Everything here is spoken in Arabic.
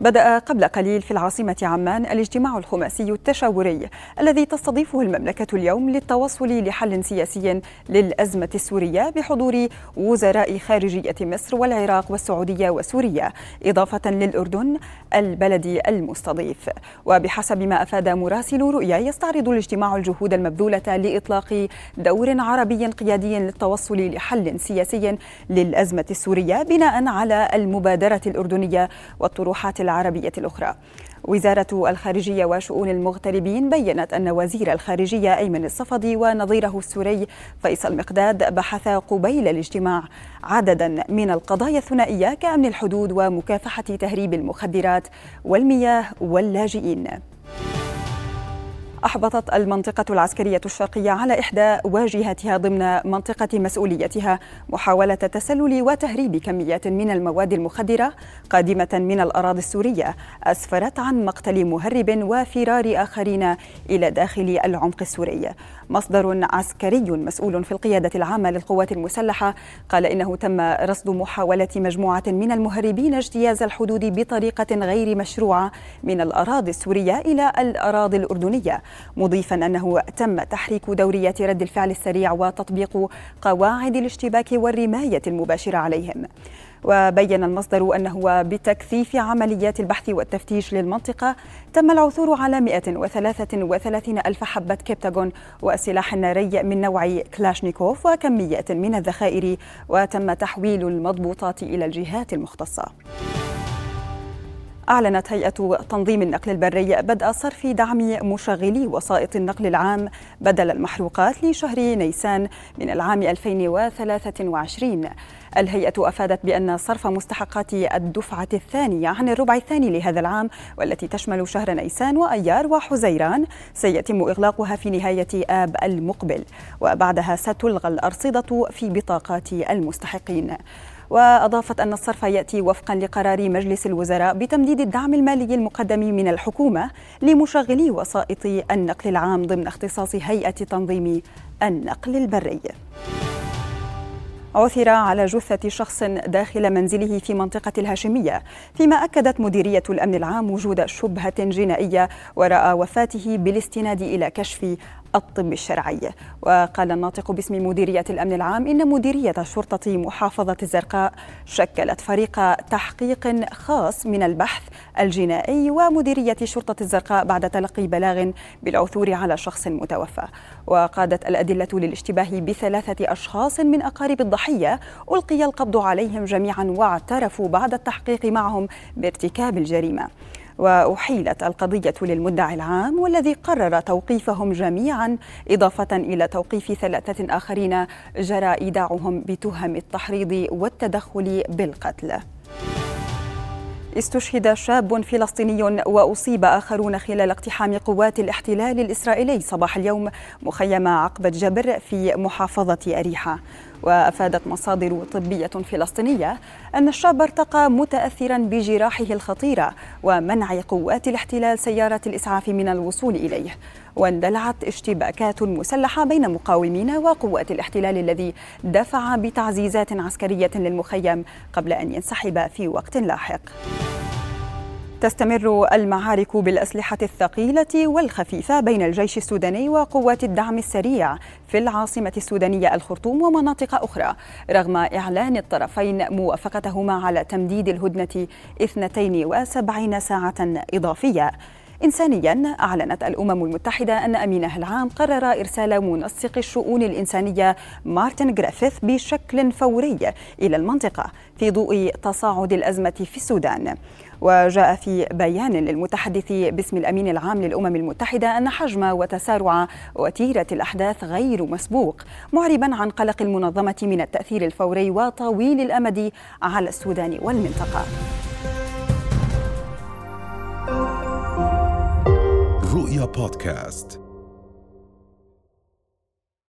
بدأ قبل قليل في العاصمة عمان الاجتماع الخماسي التشاوري الذي تستضيفه المملكة اليوم للتوصل لحل سياسي للأزمة السورية بحضور وزراء خارجية مصر والعراق والسعودية وسوريا إضافة للأردن البلد المستضيف. وبحسب ما أفاد مراسل رؤيا يستعرض الاجتماع الجهود المبذولة لإطلاق دور عربي قيادي للتوصل لحل سياسي للأزمة السورية بناء على المبادرة الأردنية والطروحات العربية الأخرى. وزارة الخارجية وشؤون المغتربين بيّنت أن وزير الخارجية أيمن الصفدي ونظيره السوري فيصل مقداد بحثا قبيل الاجتماع عددا من القضايا الثنائية كأمن الحدود ومكافحة تهريب المخدرات والمياه واللاجئين. أحبطت المنطقة العسكرية الشرقية على إحدى واجهتها ضمن منطقة مسؤوليتها محاولة تسلل وتهريب كميات من المواد المخدرة قادمة من الأراضي السورية أسفرت عن مقتل مهرب وفرار آخرين إلى داخل العمق السوري. مصدر عسكري مسؤول في القيادة العامة للقوات المسلحة قال إنه تم رصد محاولة مجموعة من المهربين اجتياز الحدود بطريقة غير مشروعة من الأراضي السورية إلى الأراضي الأردنية. مضيفا أنه تم تحريك دوريات رد الفعل السريع وتطبيق قواعد الاشتباك والرماية المباشرة عليهم. وبين المصدر أنه بتكثيف عمليات البحث والتفتيش للمنطقة تم العثور على 133 ألف حبة كبتاغون وسلاح ناري من نوع كلاشنيكوف وكميات من الذخائر وتم تحويل المضبوطات إلى الجهات المختصة. أعلنت هيئة تنظيم النقل البري بدء صرف دعم مشغلي وسائط النقل العام بدل المحروقات لشهر نيسان من العام 2023 الهيئة أفادت بأن صرف مستحقات الدفعة الثانية عن الربع الثاني لهذا العام والتي تشمل شهر نيسان وأيار وحزيران سيتم إغلاقها في نهاية آب المقبل وبعدها ستلغى الأرصدة في بطاقات المستحقين. وأضافت أن الصرف يأتي وفقا لقرار مجلس الوزراء بتمديد الدعم المالي المقدم من الحكومة لمشغلي وسائط النقل العام ضمن اختصاص هيئة تنظيم النقل البري. عثر على جثة شخص داخل منزله في منطقة الهاشمية فيما أكدت مديرية الأمن العام وجود شبهة جنائية وراء وفاته بالاستناد إلى كشف الطب الشرعي. وقال الناطق باسم مديرية الأمن العام إن مديرية شرطة محافظة الزرقاء شكلت فريق تحقيق خاص من البحث الجنائي ومديرية شرطة الزرقاء بعد تلقي بلاغ بالعثور على شخص متوفى. وقادت الأدلة للاشتباه بثلاثة أشخاص من أقارب الضحية ألقي القبض عليهم جميعا واعترفوا بعد التحقيق معهم بارتكاب الجريمة. وأحيلت القضية للمدعي العام والذي قرر توقيفهم جميعا إضافة إلى توقيف ثلاثة آخرين جرى إيداعهم بتهم التحريض والتدخل بالقتل. استشهد شاب فلسطيني وأصيب آخرون خلال اقتحام قوات الاحتلال الإسرائيلي صباح اليوم مخيم عقبة جبر في محافظة أريحة. وأفادت مصادر طبية فلسطينية أن الشاب ارتقى متاثرا بجراحه الخطيرة ومنع قوات الاحتلال سيارة الإسعاف من الوصول إليه. واندلعت اشتباكات مسلحة بين مقاومين وقوات الاحتلال الذي دفع بتعزيزات عسكرية للمخيم قبل أن ينسحب في وقت لاحق. تستمر المعارك بالأسلحة الثقيلة والخفيفة بين الجيش السوداني وقوات الدعم السريع في العاصمة السودانية الخرطوم ومناطق أخرى رغم إعلان الطرفين موافقتهما على تمديد الهدنة 72 ساعة إضافية. إنسانيا أعلنت الأمم المتحدة أن أمينها العام قرر إرسال منسق الشؤون الإنسانية مارتن جريفيث بشكل فوري إلى المنطقة في ضوء تصاعد الأزمة في السودان. وجاء في بيان للمتحدث باسم الأمين العام للأمم المتحدة أن حجم وتسارع وتيرة الأحداث غير مسبوق معربا عن قلق المنظمة من التأثير الفوري وطويل الأمد على السودان والمنطقة. رؤيا بودكاست.